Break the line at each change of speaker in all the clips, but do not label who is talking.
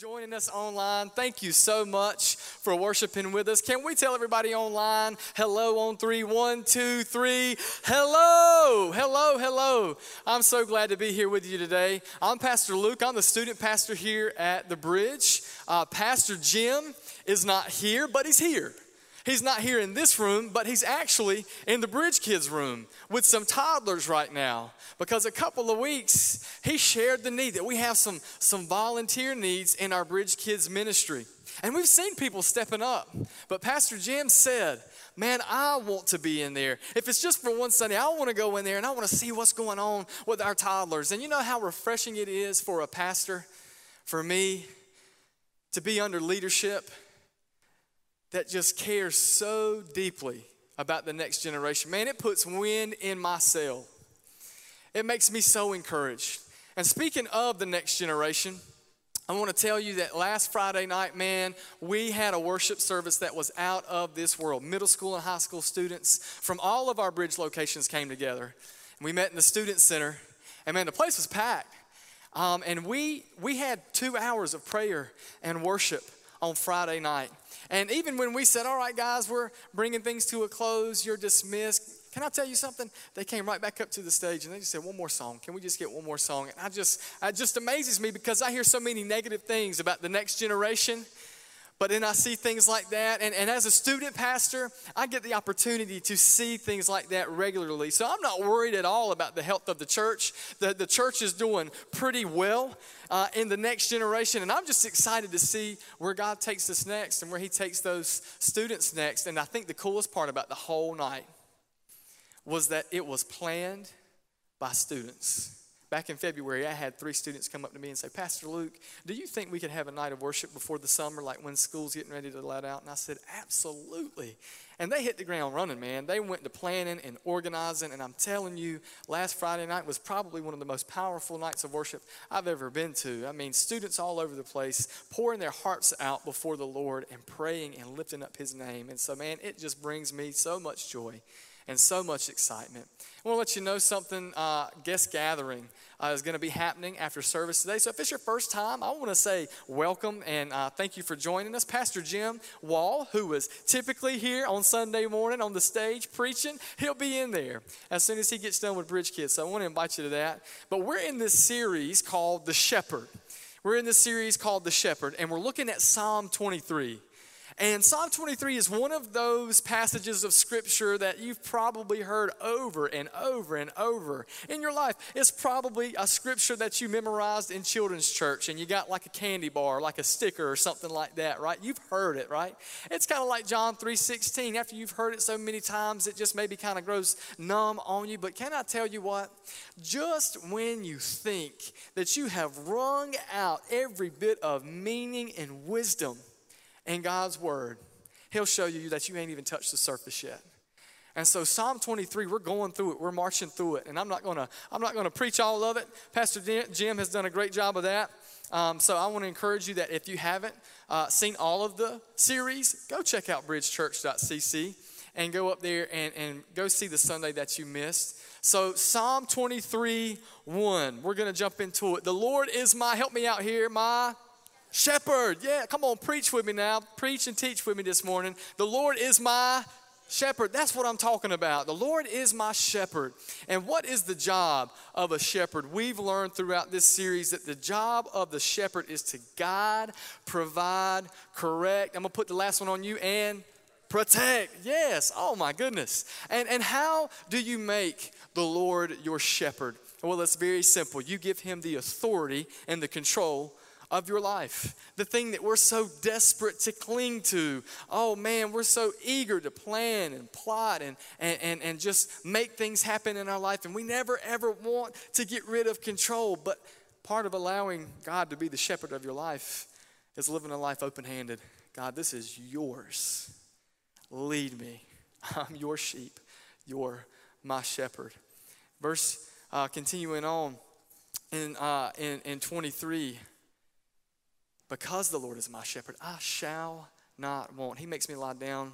joining us online. Thank you so much for worshiping with us. Can we tell everybody online hello on three? One, two, three. Hello, hello, hello. I'm so glad to be here with you today. I'm Pastor Luke. I'm the student pastor here at the Bridge. Uh, pastor Jim is not here, but he's here. He's not here in this room, but he's actually in the Bridge Kids room with some toddlers right now. Because a couple of weeks, he shared the need that we have some, some volunteer needs in our Bridge Kids ministry. And we've seen people stepping up. But Pastor Jim said, Man, I want to be in there. If it's just for one Sunday, I want to go in there and I want to see what's going on with our toddlers. And you know how refreshing it is for a pastor, for me, to be under leadership that just cares so deeply about the next generation. Man, it puts wind in my sail. It makes me so encouraged. And speaking of the next generation, I want to tell you that last Friday night, man, we had a worship service that was out of this world. Middle school and high school students from all of our bridge locations came together. And we met in the student center, and man, the place was packed. Um, and we we had two hours of prayer and worship on Friday night. And even when we said, all right, guys, we're bringing things to a close, you're dismissed. Can I tell you something? They came right back up to the stage and they just said, one more song. Can we just get one more song? And I just, it just amazes me because I hear so many negative things about the next generation. But then I see things like that. And, and as a student pastor, I get the opportunity to see things like that regularly. So I'm not worried at all about the health of the church. The, the church is doing pretty well uh, in the next generation. And I'm just excited to see where God takes us next and where He takes those students next. And I think the coolest part about the whole night was that it was planned by students. Back in February, I had three students come up to me and say, Pastor Luke, do you think we could have a night of worship before the summer, like when school's getting ready to let out? And I said, Absolutely. And they hit the ground running, man. They went to planning and organizing. And I'm telling you, last Friday night was probably one of the most powerful nights of worship I've ever been to. I mean, students all over the place pouring their hearts out before the Lord and praying and lifting up His name. And so, man, it just brings me so much joy and so much excitement. I want to let you know something uh, guest gathering uh, is going to be happening after service today. So if it's your first time, I want to say welcome and uh, thank you for joining us. Pastor Jim Wall, who is typically here on Sunday morning on the stage preaching, he'll be in there as soon as he gets done with Bridge Kids. So I want to invite you to that. But we're in this series called The Shepherd. We're in this series called The Shepherd, and we're looking at Psalm 23. And Psalm 23 is one of those passages of scripture that you've probably heard over and over and over in your life. It's probably a scripture that you memorized in children's church and you got like a candy bar, like a sticker or something like that, right? You've heard it, right? It's kind of like John 3:16. After you've heard it so many times, it just maybe kind of grows numb on you. But can I tell you what? Just when you think that you have wrung out every bit of meaning and wisdom in God's word, He'll show you that you ain't even touched the surface yet. And so Psalm 23, we're going through it. We're marching through it. And I'm not gonna, I'm not gonna preach all of it. Pastor Jim has done a great job of that. Um, so I want to encourage you that if you haven't uh, seen all of the series, go check out bridgechurch.cc and go up there and, and go see the Sunday that you missed. So Psalm 23, 1, we're to jump into it. The Lord is my, help me out here, my Shepherd. Yeah, come on, preach with me now. Preach and teach with me this morning. The Lord is my shepherd. That's what I'm talking about. The Lord is my shepherd. And what is the job of a shepherd? We've learned throughout this series that the job of the shepherd is to guide, provide, correct. I'm going to put the last one on you and protect. Yes. Oh my goodness. And and how do you make the Lord your shepherd? Well, it's very simple. You give him the authority and the control of your life. The thing that we're so desperate to cling to. Oh man, we're so eager to plan and plot and, and, and, and just make things happen in our life. And we never ever want to get rid of control. But part of allowing God to be the shepherd of your life is living a life open handed. God, this is yours. Lead me. I'm your sheep. You're my shepherd. Verse uh, continuing on in, uh, in, in 23 because the Lord is my shepherd, I shall not want. He makes me lie down,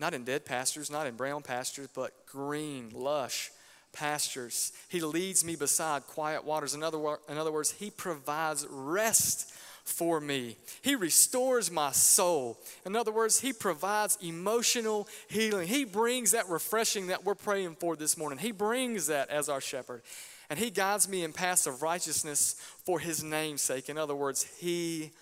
not in dead pastures, not in brown pastures, but green, lush pastures. He leads me beside quiet waters. In other, in other words, He provides rest for me. He restores my soul. In other words, He provides emotional healing. He brings that refreshing that we're praying for this morning. He brings that as our shepherd. And He guides me in paths of righteousness for His name's sake. In other words, He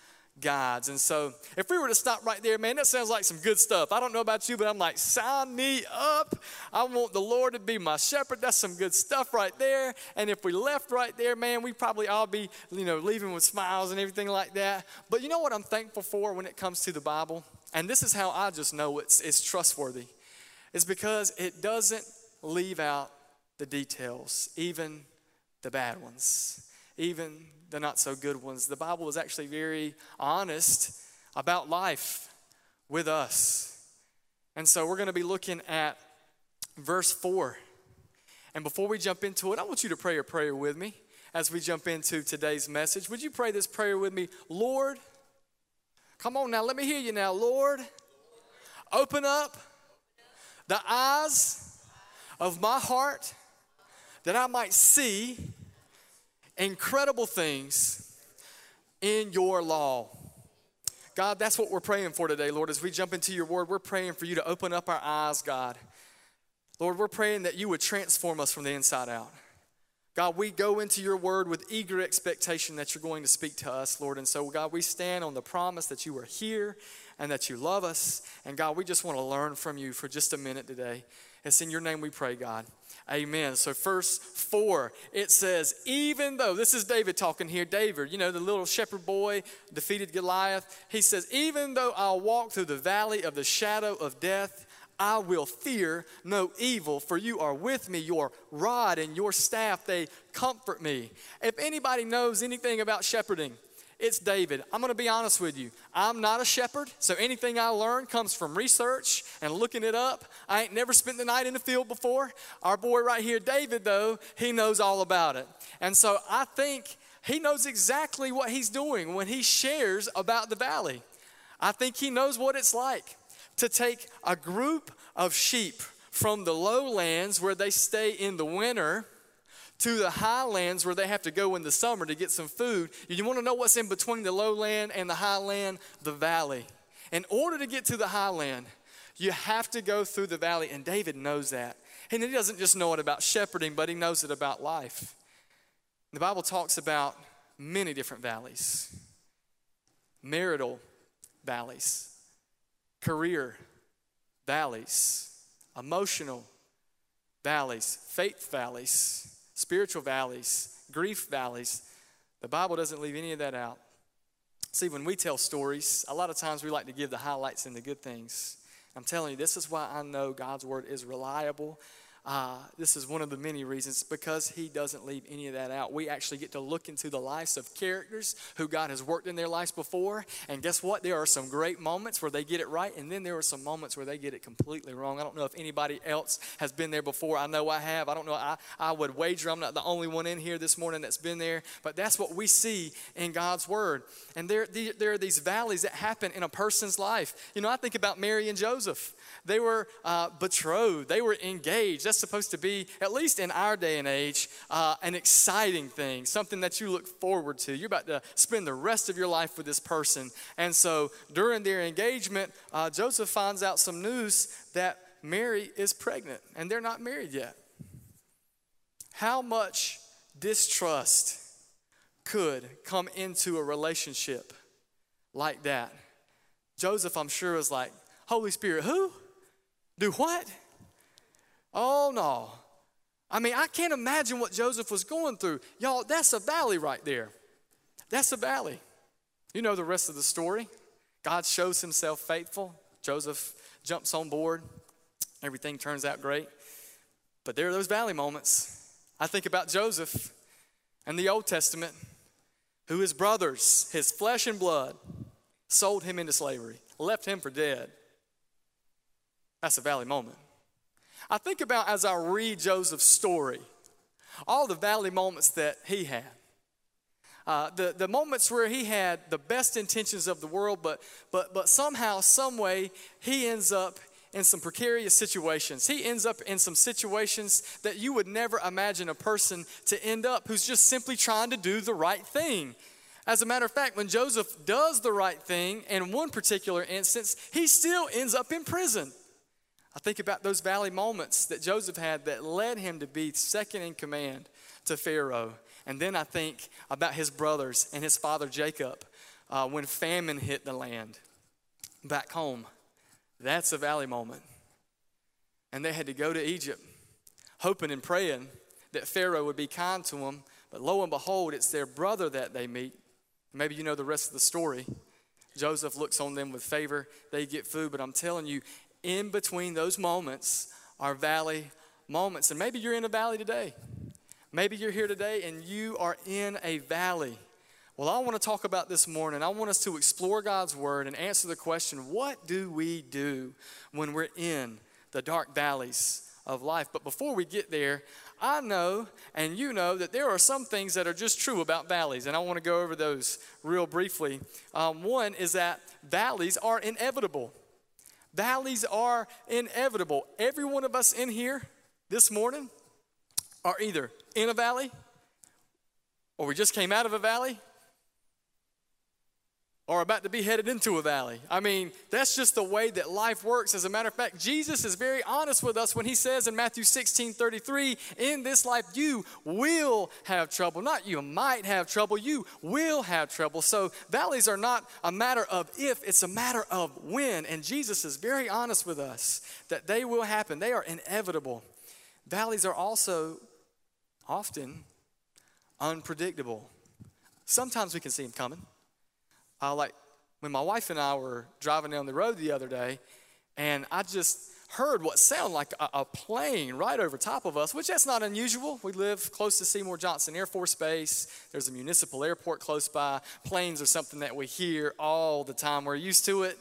guides. And so, if we were to stop right there, man, that sounds like some good stuff. I don't know about you, but I'm like, sign me up. I want the Lord to be my shepherd. That's some good stuff right there. And if we left right there, man, we'd probably all be, you know, leaving with smiles and everything like that. But you know what I'm thankful for when it comes to the Bible? And this is how I just know it's, it's trustworthy. It's because it doesn't leave out the details, even the bad ones, even the not so good ones. The Bible is actually very honest about life with us. And so we're going to be looking at verse 4. And before we jump into it, I want you to pray a prayer with me as we jump into today's message. Would you pray this prayer with me? Lord, come on now, let me hear you now. Lord, open up the eyes of my heart that I might see incredible things in your law. God, that's what we're praying for today, Lord. As we jump into your word, we're praying for you to open up our eyes, God. Lord, we're praying that you would transform us from the inside out. God, we go into your word with eager expectation that you're going to speak to us, Lord. And so, God, we stand on the promise that you are here and that you love us. And God, we just want to learn from you for just a minute today. It's in your name we pray, God. Amen. So, verse 4, it says, even though, this is David talking here, David, you know, the little shepherd boy defeated Goliath. He says, even though I'll walk through the valley of the shadow of death, I will fear no evil, for you are with me. Your rod and your staff, they comfort me. If anybody knows anything about shepherding, it's David. I'm going to be honest with you. I'm not a shepherd, so anything I learn comes from research and looking it up. I ain't never spent the night in the field before. Our boy right here, David, though, he knows all about it. And so I think he knows exactly what he's doing when he shares about the valley. I think he knows what it's like to take a group of sheep from the lowlands where they stay in the winter to the highlands where they have to go in the summer to get some food. You want to know what's in between the lowland and the highland? The valley. In order to get to the highland, you have to go through the valley, and David knows that. And he doesn't just know it about shepherding, but he knows it about life. The Bible talks about many different valleys marital valleys, career valleys, emotional valleys, faith valleys spiritual valleys, grief valleys. The Bible doesn't leave any of that out. See, when we tell stories, a lot of times we like to give the highlights and the good things. I'm telling you, this is why I know God's word is reliable uh, this is one of the many reasons because he doesn't leave any of that out. We actually get to look into the lives of characters who God has worked in their lives before. And guess what? There are some great moments where they get it right, and then there are some moments where they get it completely wrong. I don't know if anybody else has been there before. I know I have. I don't know. I, I would wager I'm not the only one in here this morning that's been there, but that's what we see in God's Word. And there, there are these valleys that happen in a person's life. You know, I think about Mary and Joseph. They were uh, betrothed, they were engaged. Supposed to be, at least in our day and age, uh, an exciting thing, something that you look forward to. You're about to spend the rest of your life with this person. And so during their engagement, uh, Joseph finds out some news that Mary is pregnant and they're not married yet. How much distrust could come into a relationship like that? Joseph, I'm sure, was like, Holy Spirit, who? Do what? Oh, no. I mean, I can't imagine what Joseph was going through. Y'all, that's a valley right there. That's a valley. You know the rest of the story. God shows himself faithful. Joseph jumps on board. Everything turns out great. But there are those valley moments. I think about Joseph and the Old Testament, who his brothers, his flesh and blood, sold him into slavery, left him for dead. That's a valley moment. I think about as I read Joseph's story, all the valley moments that he had. Uh, the, the moments where he had the best intentions of the world, but, but, but somehow, some way, he ends up in some precarious situations. He ends up in some situations that you would never imagine a person to end up who's just simply trying to do the right thing. As a matter of fact, when Joseph does the right thing in one particular instance, he still ends up in prison. I think about those valley moments that Joseph had that led him to be second in command to Pharaoh. And then I think about his brothers and his father Jacob uh, when famine hit the land back home. That's a valley moment. And they had to go to Egypt, hoping and praying that Pharaoh would be kind to them. But lo and behold, it's their brother that they meet. Maybe you know the rest of the story. Joseph looks on them with favor. They get food. But I'm telling you, in between those moments are valley moments. And maybe you're in a valley today. Maybe you're here today and you are in a valley. Well, I want to talk about this morning. I want us to explore God's word and answer the question what do we do when we're in the dark valleys of life? But before we get there, I know and you know that there are some things that are just true about valleys, and I want to go over those real briefly. Um, one is that valleys are inevitable. Valleys are inevitable. Every one of us in here this morning are either in a valley or we just came out of a valley or about to be headed into a valley. I mean, that's just the way that life works. As a matter of fact, Jesus is very honest with us when he says in Matthew 16 33, in this life you will have trouble. Not you might have trouble, you will have trouble. So, valleys are not a matter of if, it's a matter of when. And Jesus is very honest with us that they will happen, they are inevitable. Valleys are also often unpredictable. Sometimes we can see them coming. Uh, like when my wife and I were driving down the road the other day, and I just heard what sounded like a, a, plane right over top of us, which that's not unusual. We live close to Seymour Johnson Air Force Base. There's a municipal airport close by. Planes are something that we hear all the time. We're used to it.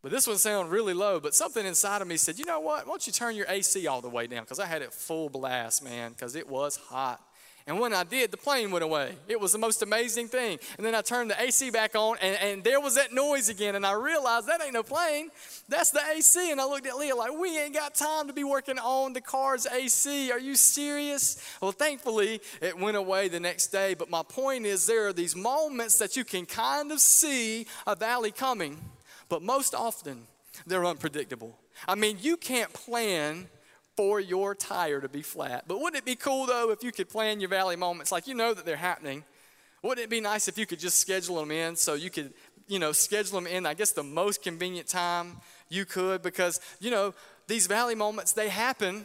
But this one sounded really low, but something inside of me said, you know what? Why don't you turn your AC all the way down? Because I had it full blast, man, because it was hot. And when I did, the plane went away. It was the most amazing thing. And then I turned the AC back on, and, and there was that noise again. And I realized that ain't no plane. That's the AC. And I looked at Leah like, we ain't got time to be working on the car's AC. Are you serious? Well, thankfully, it went away the next day. But my point is, there are these moments that you can kind of see a valley coming, but most often, they're unpredictable. I mean, you can't plan for your tire to be flat. But wouldn't it be cool though if you could plan your valley moments like you know that they're happening? Wouldn't it be nice if you could just schedule them in so you could, you know, schedule them in, I guess, the most convenient time you could? Because, you know, these valley moments, they happen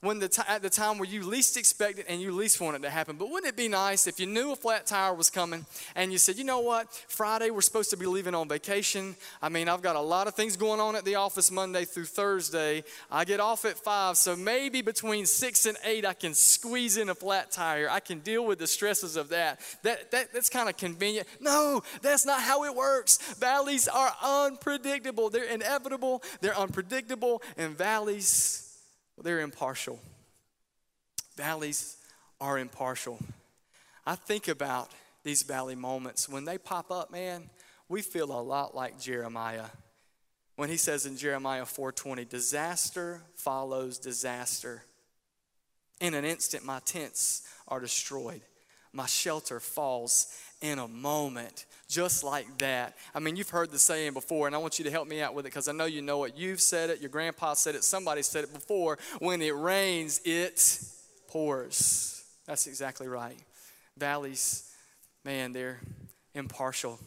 when the t- at the time where you least expect it and you least want it to happen. But wouldn't it be nice if you knew a flat tire was coming and you said, you know what, Friday we're supposed to be leaving on vacation. I mean, I've got a lot of things going on at the office Monday through Thursday. I get off at five, so maybe between six and eight I can squeeze in a flat tire. I can deal with the stresses of that. That, that that's kind of convenient. No, that's not how it works. Valleys are unpredictable. They're inevitable. They're unpredictable, and valleys well, they're impartial. Valleys are impartial. I think about these valley moments. When they pop up, man, we feel a lot like Jeremiah. When he says in Jeremiah 4:20, disaster follows disaster. In an instant, my tents are destroyed. My shelter falls in a moment just like that. I mean, you've heard the saying before, and I want you to help me out with it because I know you know it. You've said it, your grandpa said it, somebody said it before. When it rains, it pours. That's exactly right. Valleys, man, they're impartial.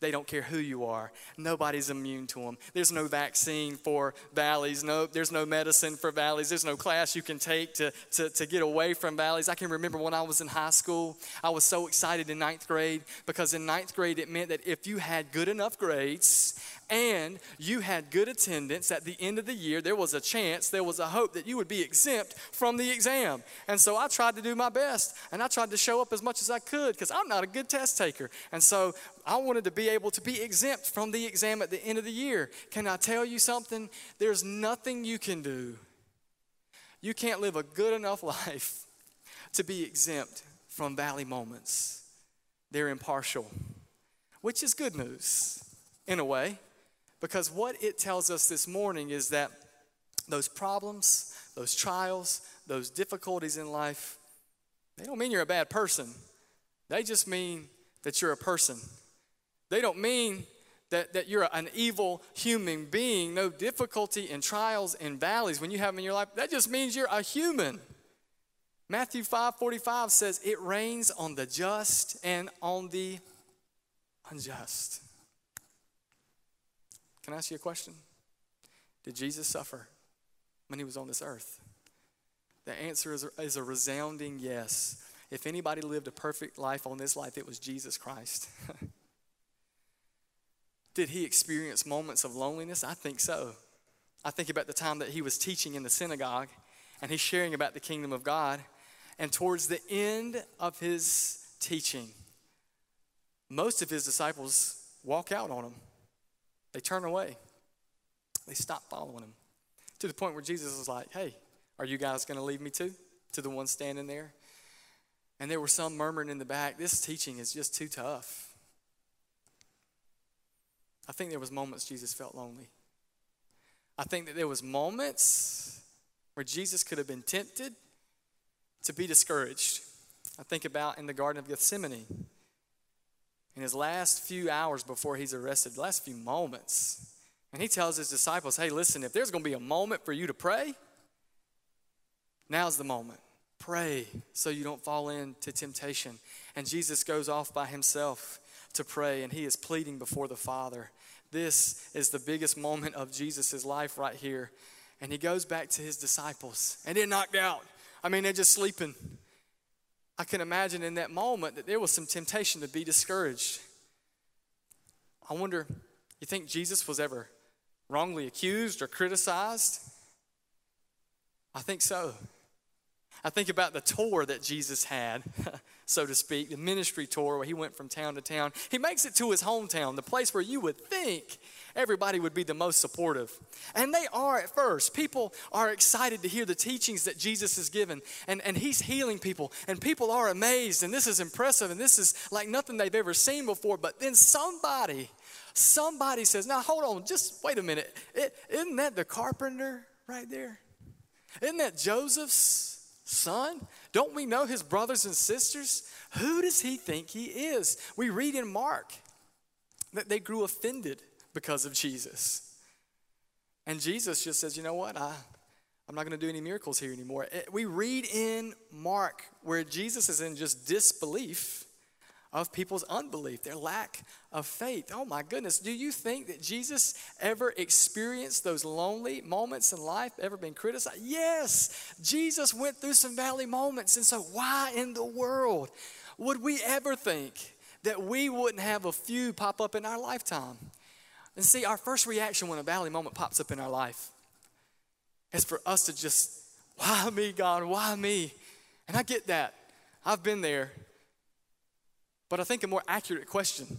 They don't care who you are. Nobody's immune to them. There's no vaccine for valleys. No, there's no medicine for valleys. There's no class you can take to, to, to get away from valleys. I can remember when I was in high school, I was so excited in ninth grade because in ninth grade it meant that if you had good enough grades and you had good attendance at the end of the year, there was a chance, there was a hope that you would be exempt from the exam. And so I tried to do my best and I tried to show up as much as I could because I'm not a good test taker. And so I wanted to be able to be exempt from the exam at the end of the year. Can I tell you something? There's nothing you can do. You can't live a good enough life to be exempt from valley moments. They're impartial, which is good news in a way. Because what it tells us this morning is that those problems, those trials, those difficulties in life, they don't mean you're a bad person. They just mean that you're a person. They don't mean that, that you're an evil human being. No difficulty and trials and valleys when you have them in your life. That just means you're a human. Matthew 5 45 says, It rains on the just and on the unjust. Can I ask you a question? Did Jesus suffer when he was on this earth? The answer is a, is a resounding yes. If anybody lived a perfect life on this life, it was Jesus Christ. Did he experience moments of loneliness? I think so. I think about the time that he was teaching in the synagogue and he's sharing about the kingdom of God. And towards the end of his teaching, most of his disciples walk out on him. They turn away. They stop following him. To the point where Jesus was like, Hey, are you guys going to leave me too? To the one standing there. And there were some murmuring in the back, This teaching is just too tough. I think there was moments Jesus felt lonely. I think that there was moments where Jesus could have been tempted to be discouraged. I think about in the Garden of Gethsemane. In his last few hours before he's arrested, the last few moments, and he tells his disciples, Hey, listen, if there's going to be a moment for you to pray, now's the moment. Pray so you don't fall into temptation. And Jesus goes off by himself to pray, and he is pleading before the Father. This is the biggest moment of Jesus' life right here. And he goes back to his disciples, and they're knocked out. I mean, they're just sleeping. I can imagine in that moment that there was some temptation to be discouraged. I wonder, you think Jesus was ever wrongly accused or criticized? I think so. I think about the tour that Jesus had, so to speak, the ministry tour where he went from town to town. He makes it to his hometown, the place where you would think everybody would be the most supportive. And they are at first. People are excited to hear the teachings that Jesus has given, and, and he's healing people, and people are amazed, and this is impressive, and this is like nothing they've ever seen before. But then somebody, somebody says, Now hold on, just wait a minute. is isn't that the carpenter right there? Isn't that Joseph's? son? Don't we know his brothers and sisters? Who does he think he is? We read in Mark that they grew offended because of Jesus. And Jesus just says, you know what? I, I'm not going to do any miracles here anymore. Eh, we read in Mark where Jesus is in just disbelief of people's unbelief, their lack of faith. Oh my goodness, do you think that Jesus ever experienced those lonely moments in life, ever been criticized? Yes, Jesus went through some valley moments. And so, why in the world would we ever think that we wouldn't have a few pop up in our lifetime? And see, our first reaction when a valley moment pops up in our life is for us to just, why me, God? Why me? And I get that. I've been there. But I think a more accurate question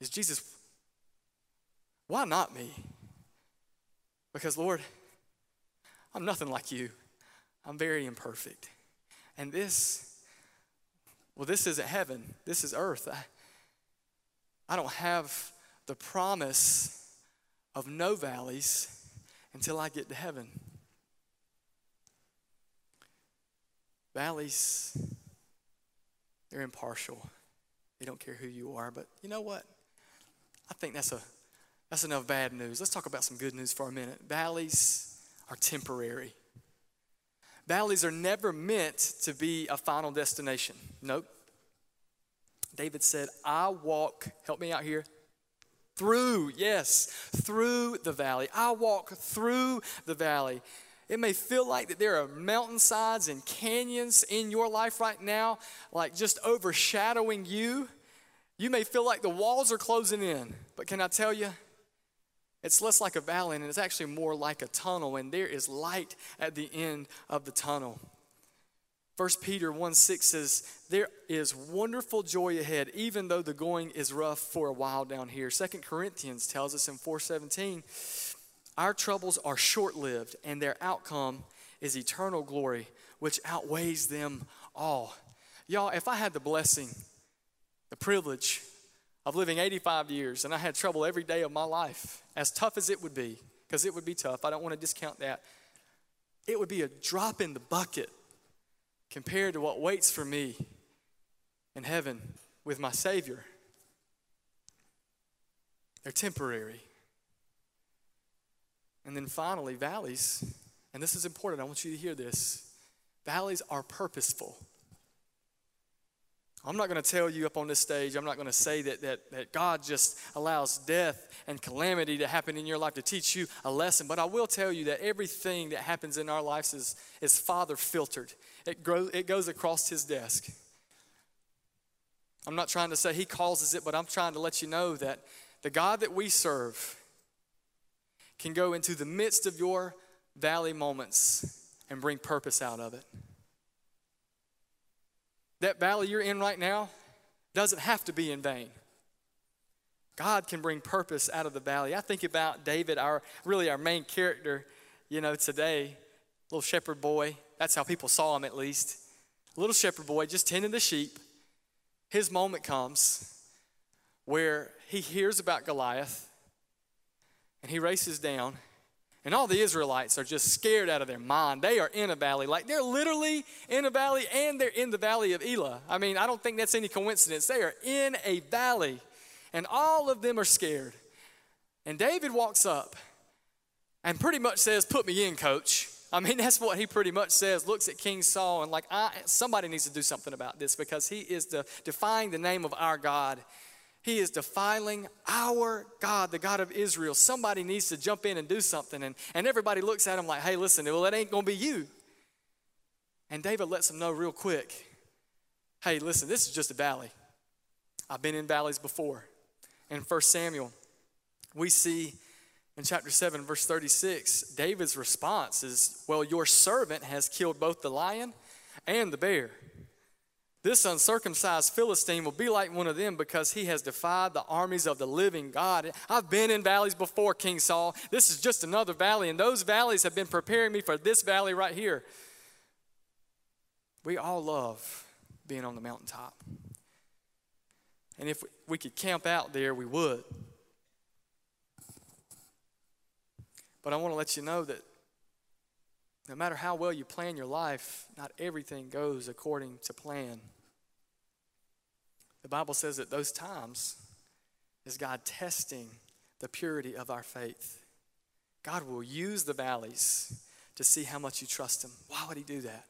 is Jesus, why not me? Because, Lord, I'm nothing like you. I'm very imperfect. And this, well, this isn't heaven, this is earth. I, I don't have the promise of no valleys until I get to heaven. Valleys, they're impartial. They don't care who you are. But you know what? I think that's a that's enough bad news. Let's talk about some good news for a minute. Valleys are temporary. Valleys are never meant to be a final destination. Nope. David said, I walk, help me out here, through, yes, through the valley. I walk through the valley. It may feel like that there are mountainsides and canyons in your life right now, like just overshadowing you. You may feel like the walls are closing in, but can I tell you? It's less like a valley and it's actually more like a tunnel, and there is light at the end of the tunnel. 1 Peter 1 6 says, There is wonderful joy ahead, even though the going is rough for a while down here. 2 Corinthians tells us in 417, our troubles are short lived, and their outcome is eternal glory, which outweighs them all. Y'all, if I had the blessing, the privilege of living 85 years, and I had trouble every day of my life, as tough as it would be, because it would be tough, I don't want to discount that, it would be a drop in the bucket compared to what waits for me in heaven with my Savior. They're temporary. And then finally, valleys, and this is important, I want you to hear this. Valleys are purposeful. I'm not going to tell you up on this stage, I'm not going to say that, that, that God just allows death and calamity to happen in your life to teach you a lesson, but I will tell you that everything that happens in our lives is, is Father filtered. It, grows, it goes across His desk. I'm not trying to say He causes it, but I'm trying to let you know that the God that we serve can go into the midst of your valley moments and bring purpose out of it. That valley you're in right now doesn't have to be in vain. God can bring purpose out of the valley. I think about David, our really our main character, you know, today, little shepherd boy. That's how people saw him at least. Little shepherd boy just tending the sheep. His moment comes where he hears about Goliath and he races down and all the Israelites are just scared out of their mind. They are in a valley. Like they're literally in a valley and they're in the valley of Elah. I mean, I don't think that's any coincidence. They are in a valley and all of them are scared. And David walks up and pretty much says, Put me in, coach. I mean, that's what he pretty much says. Looks at King Saul and, like, somebody needs to do something about this because he is the, defying the name of our God he is defiling our God, the God of Israel. Somebody needs to jump in and do something. And, and everybody looks at him like, hey, listen, well, it ain't going to be you. And David lets them know real quick hey, listen, this is just a valley. I've been in valleys before. In 1 Samuel, we see in chapter 7, verse 36, David's response is, Well, your servant has killed both the lion and the bear. This uncircumcised Philistine will be like one of them because he has defied the armies of the living God. I've been in valleys before, King Saul. This is just another valley, and those valleys have been preparing me for this valley right here. We all love being on the mountaintop. And if we could camp out there, we would. But I want to let you know that no matter how well you plan your life, not everything goes according to plan. The Bible says that those times is God testing the purity of our faith. God will use the valleys to see how much you trust Him. Why would He do that?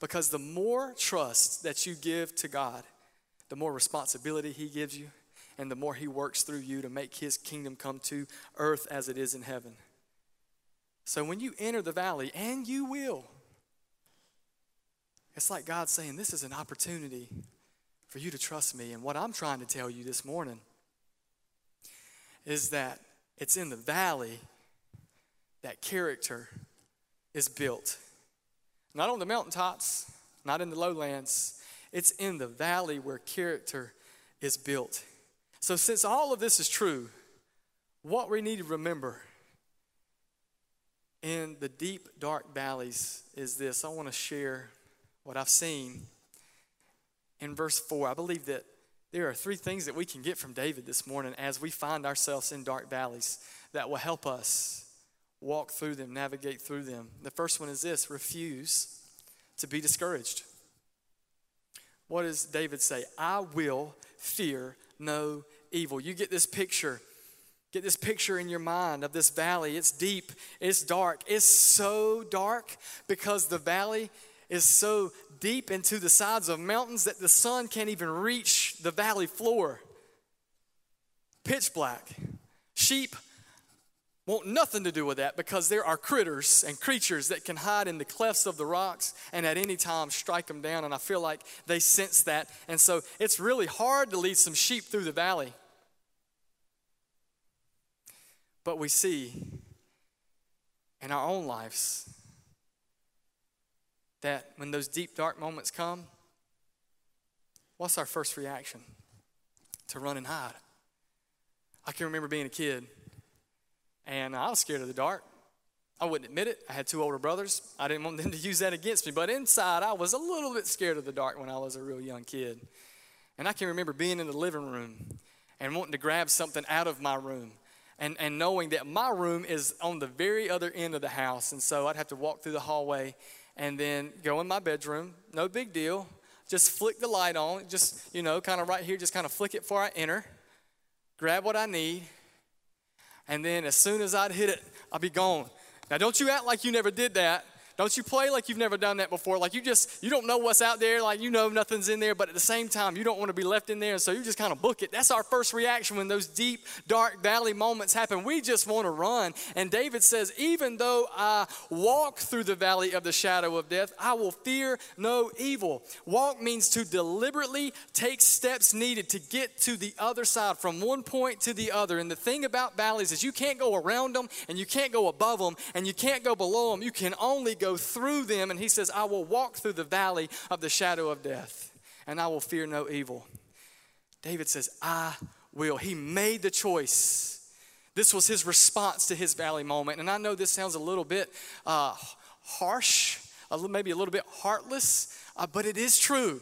Because the more trust that you give to God, the more responsibility He gives you, and the more He works through you to make His kingdom come to earth as it is in heaven. So when you enter the valley, and you will, it's like God saying, This is an opportunity for you to trust me. And what I'm trying to tell you this morning is that it's in the valley that character is built. Not on the mountaintops, not in the lowlands. It's in the valley where character is built. So, since all of this is true, what we need to remember in the deep, dark valleys is this I want to share what I've seen in verse 4, I believe that there are three things that we can get from David this morning as we find ourselves in dark valleys that will help us walk through them, navigate through them. The first one is this refuse to be discouraged. What does David say? I will fear no evil. You get this picture. Get this picture in your mind of this valley. It's deep, it's dark. It's so dark because the valley is so deep into the sides of mountains that the sun can't even reach the valley floor. Pitch black. Sheep want nothing to do with that because there are critters and creatures that can hide in the clefts of the rocks and at any time strike them down. And I feel like they sense that. And so it's really hard to lead some sheep through the valley. But we see in our own lives that when those deep, dark moments come, what's our first reaction? To run and hide. I can remember being a kid, and I was scared of the dark. I wouldn't admit it. I had two older brothers. I didn't want them to use that against me, but inside, I was a little bit scared of the dark when I was a real young kid. And I can remember being in the living room and wanting to grab something out of my room. And, and knowing that my room is on the very other end of the house. And so I'd have to walk through the hallway and then go in my bedroom. No big deal. just flick the light on, just, you know, kind of right here, just kind of flick it before I enter, grab what I need, and then as soon as I'd hit it, I'll be gone. Now, don't you act like you never did that. Don't you play like you've never done that before? Like you just, you don't know what's out there, like you know nothing's in there, but at the same time, you don't want to be left in there, And so you just kind of book it. That's our first reaction when those deep, dark valley moments happen. We just want to run. And David says, Even though I walk through the valley of the shadow of death, I will fear no evil. Walk means to deliberately take steps needed to get to the other side, from one point to the other. And the thing about valleys is you can't go around them, and you can't go above them, and you can't go below them. You can only go through them. And he says, I will walk through the valley of the shadow of death, and I will fear no evil. David says, I will. He made the choice. This was his response to his valley moment. And I know this sounds a little bit uh, harsh, a little, maybe a little bit heartless, uh, but it is true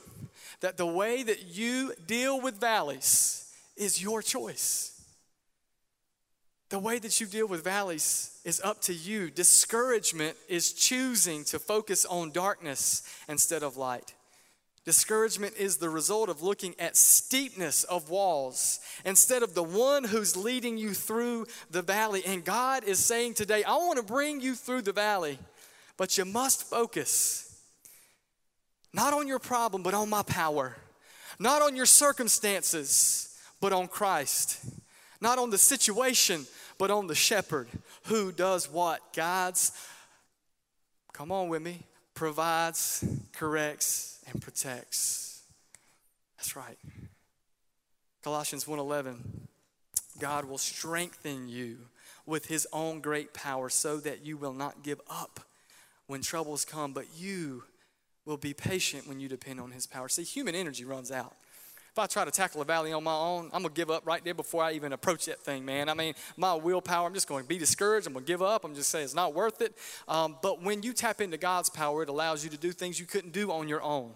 that the way that you deal with valleys is your choice. The way that you deal with valleys is up to you. Discouragement is choosing to focus on darkness instead of light. Discouragement is the result of looking at steepness of walls instead of the one who's leading you through the valley. And God is saying today, I want to bring you through the valley, but you must focus not on your problem, but on my power, not on your circumstances, but on Christ, not on the situation, but on the shepherd who does what? Guides, come on with me, provides, corrects, and protects. That's right. Colossians 1:11 God will strengthen you with his own great power so that you will not give up when troubles come, but you will be patient when you depend on his power. See, human energy runs out. If I try to tackle a valley on my own, I'm going to give up right there before I even approach that thing, man. I mean, my willpower, I'm just going to be discouraged. I'm going to give up. I'm just saying it's not worth it. Um, but when you tap into God's power, it allows you to do things you couldn't do on your own.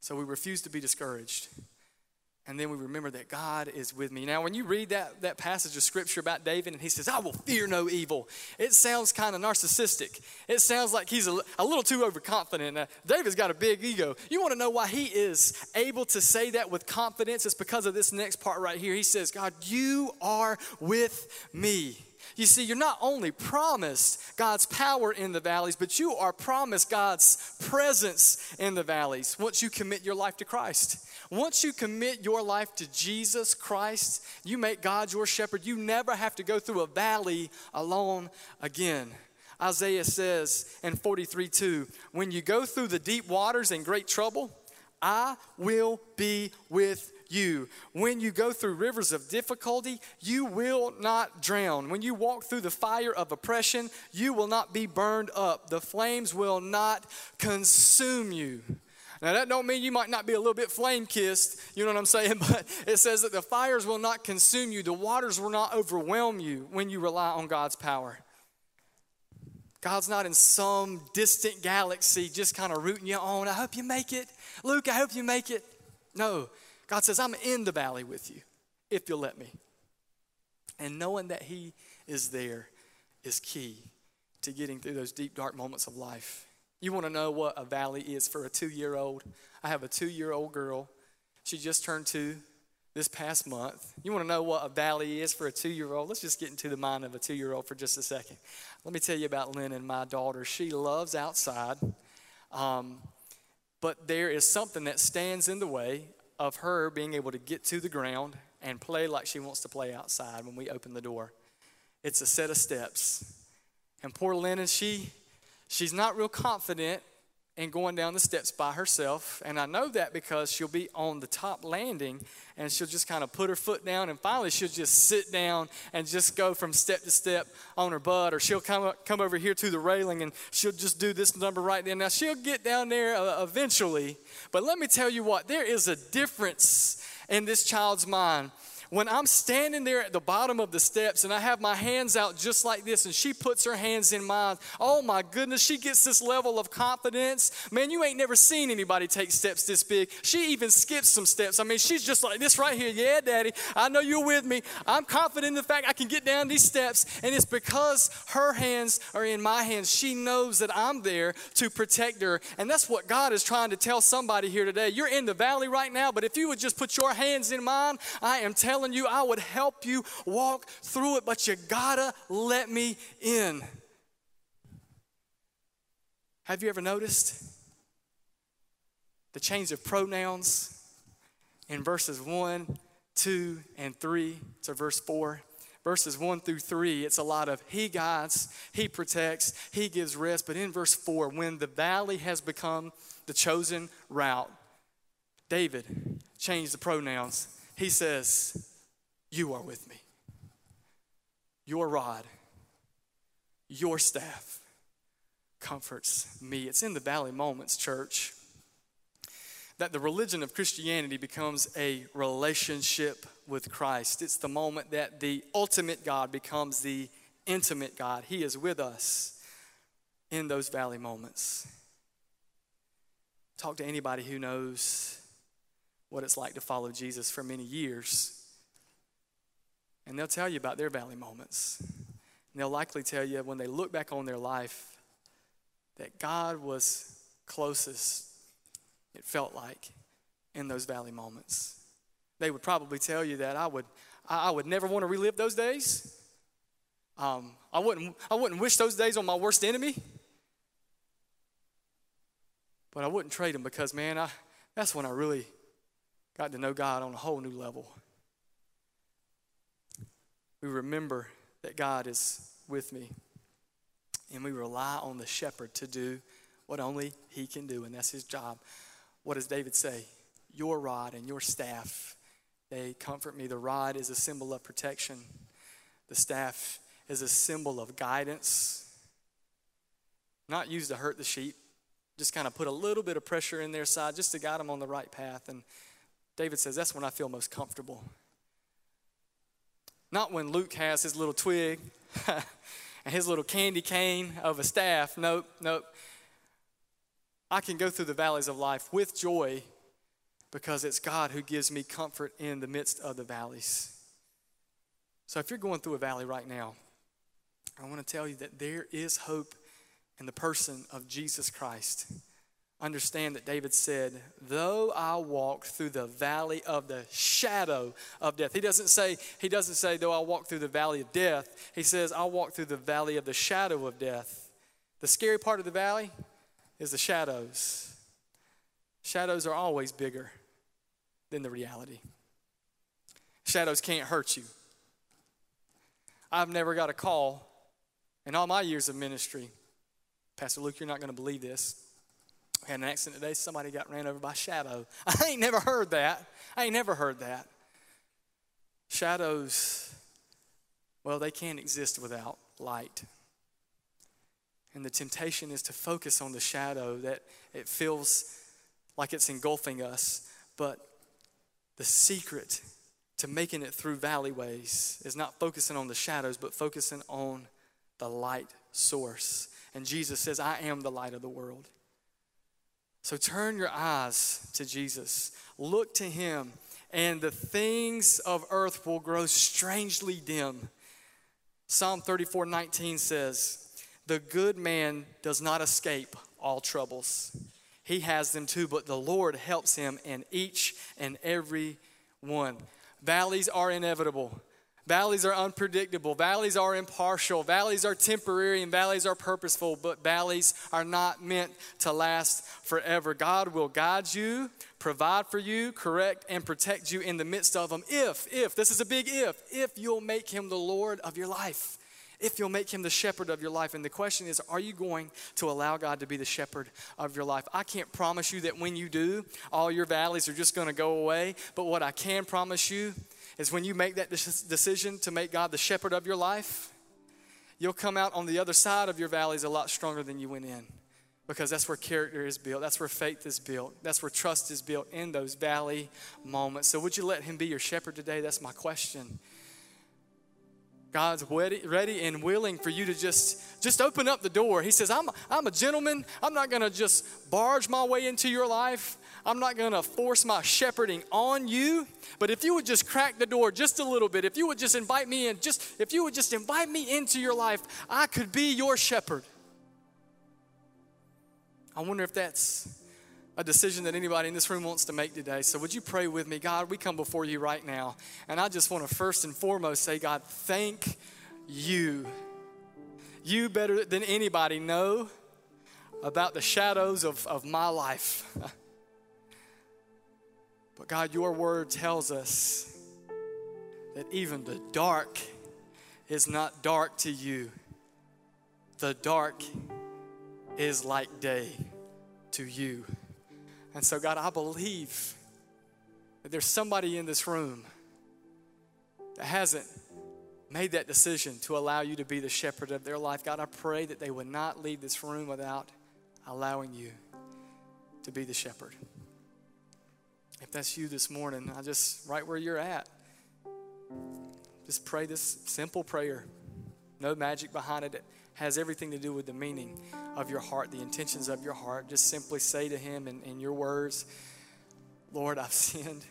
So we refuse to be discouraged and then we remember that God is with me. Now, when you read that, that passage of scripture about David and he says, I will fear no evil, it sounds kind of narcissistic. It sounds like he's a, a little too overconfident. Uh, David's got a big ego. You want to know why he is able to say that with confidence? It's because of this next part right here. He says, God, you are with me. You see, you're not only promised God's power in the valleys, but you are promised God's presence in the valleys once you commit your life to Christ. Once you commit your life to Jesus Christ, you make God your shepherd. You never have to go through a valley alone again. Isaiah says in 43 2, when you go through the deep waters and great trouble, I will be with you. When you go through rivers of difficulty, you will not drown. When you walk through the fire of oppression, you will not be burned up. The flames will not consume you. Now that don't mean you might not be a little bit flame kissed, you know what I'm saying? But it says that the fires will not consume you, the waters will not overwhelm you when you rely on God's power. God's not in some distant galaxy just kind of rooting you on. I hope you make it. Luke, I hope you make it. No, God says, I'm in the valley with you if you'll let me. And knowing that He is there is key to getting through those deep, dark moments of life. You want to know what a valley is for a two year old? I have a two year old girl. She just turned two this past month. You want to know what a valley is for a two year old? Let's just get into the mind of a two year old for just a second. Let me tell you about Lennon my daughter. She loves outside, um, but there is something that stands in the way of her being able to get to the ground and play like she wants to play outside when we open the door. It's a set of steps. And poor Lennon, she she's not real confident in going down the steps by herself. And I know that because she'll be on the top landing and she'll just kind of put her foot down and finally she'll just sit down and just go from step to step on her butt. Or she'll come, up, come over here to the railing and she'll just do this number right there. Now she'll get down there uh, eventually. But let me tell you what, there is a difference in this child's mind when I'm standing there at the bottom of the steps and I have my hands out just like this, and she puts her hands in mine, oh my goodness, she gets this level of confidence. Man, you ain't never seen anybody take steps this big. She even skips some steps. I mean, she's just like this right here. Yeah, Daddy, I know you're with me. I'm confident in the fact I can get down these steps, and it's because her hands are in my hands. She knows that I'm there to protect her, and that's what God is trying to tell somebody here today. You're in the valley right now, but if you would just put your hands in mine, I am telling telling you, I would help you walk through it, but you gotta let me in. Have you ever noticed the change of pronouns in verses 1, 2, and 3 to verse 4? Verses 1 through 3, it's a lot of He guides, He protects, He gives rest. But in verse 4, when the valley has become the chosen route, David changed the pronouns he says, You are with me. Your rod, your staff comforts me. It's in the valley moments, church, that the religion of Christianity becomes a relationship with Christ. It's the moment that the ultimate God becomes the intimate God. He is with us in those valley moments. Talk to anybody who knows what it's like to follow Jesus for many years. And they'll tell you about their valley moments. And they'll likely tell you when they look back on their life that God was closest, it felt like, in those valley moments. They would probably tell you that I would, I would never want to relive those days. Um, I, wouldn't, I wouldn't wish those days on my worst enemy. But I wouldn't trade them because, man, I, that's when I really got to know God on a whole new level. We remember that God is with me, and we rely on the shepherd to do what only he can do, and that's his job. What does David say? Your rod and your staff, they comfort me. The rod is a symbol of protection, the staff is a symbol of guidance, not used to hurt the sheep, just kind of put a little bit of pressure in their side just to guide them on the right path. And David says, That's when I feel most comfortable. Not when Luke has his little twig and his little candy cane of a staff. Nope, nope. I can go through the valleys of life with joy because it's God who gives me comfort in the midst of the valleys. So if you're going through a valley right now, I want to tell you that there is hope in the person of Jesus Christ understand that David said, though I walk through the valley of the shadow of death. He doesn't say, he doesn't say, though I walk through the valley of death. He says, I'll walk through the valley of the shadow of death. The scary part of the valley is the shadows. Shadows are always bigger than the reality. Shadows can't hurt you. I've never got a call in all my years of ministry. Pastor Luke, you're not going to believe this. We had an accident today. Somebody got ran over by shadow. I ain't never heard that. I ain't never heard that. Shadows, well, they can't exist without light. And the temptation is to focus on the shadow that it feels like it's engulfing us. But the secret to making it through valleyways is not focusing on the shadows, but focusing on the light source. And Jesus says, I am the light of the world. So turn your eyes to Jesus, look to him, and the things of earth will grow strangely dim. Psalm 34 19 says, The good man does not escape all troubles. He has them too, but the Lord helps him in each and every one. Valleys are inevitable. Valleys are unpredictable. Valleys are impartial. Valleys are temporary and valleys are purposeful, but valleys are not meant to last forever. God will guide you, provide for you, correct, and protect you in the midst of them if, if, this is a big if, if you'll make him the Lord of your life. If you'll make him the shepherd of your life. And the question is, are you going to allow God to be the shepherd of your life? I can't promise you that when you do, all your valleys are just going to go away. But what I can promise you is when you make that decision to make God the shepherd of your life, you'll come out on the other side of your valleys a lot stronger than you went in because that's where character is built. That's where faith is built. That's where trust is built in those valley moments. So, would you let Him be your shepherd today? That's my question. God's ready and willing for you to just, just open up the door. He says, I'm, I'm a gentleman. I'm not going to just barge my way into your life. I'm not going to force my shepherding on you. But if you would just crack the door just a little bit, if you would just invite me in, just if you would just invite me into your life, I could be your shepherd. I wonder if that's a decision that anybody in this room wants to make today. So, would you pray with me? God, we come before you right now. And I just want to first and foremost say, God, thank you. You better than anybody know about the shadows of, of my life. but God, your word tells us that even the dark is not dark to you. The dark is like day to you. And so, God, I believe that there's somebody in this room that hasn't made that decision to allow you to be the shepherd of their life. God, I pray that they would not leave this room without allowing you to be the shepherd. If that's you this morning, I just, right where you're at, just pray this simple prayer. No magic behind it It has everything to do with the meaning of your heart, the intentions of your heart. Just simply say to Him in, in your words, Lord, I've sinned.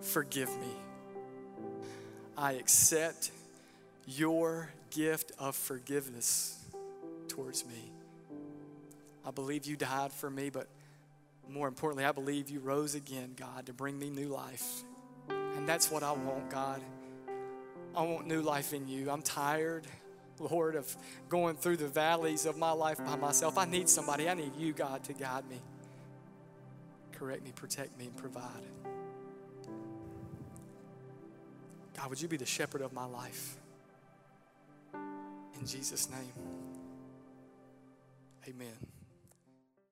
Forgive me. I accept your gift of forgiveness towards me. I believe you died for me, but more importantly, I believe you rose again, God, to bring me new life. And that's what I want, God. I want new life in you. I'm tired. Lord, of going through the valleys of my life by myself. I need somebody. I need you, God, to guide me, correct me, protect me, and provide. God, would you be the shepherd of my life? In Jesus' name, amen.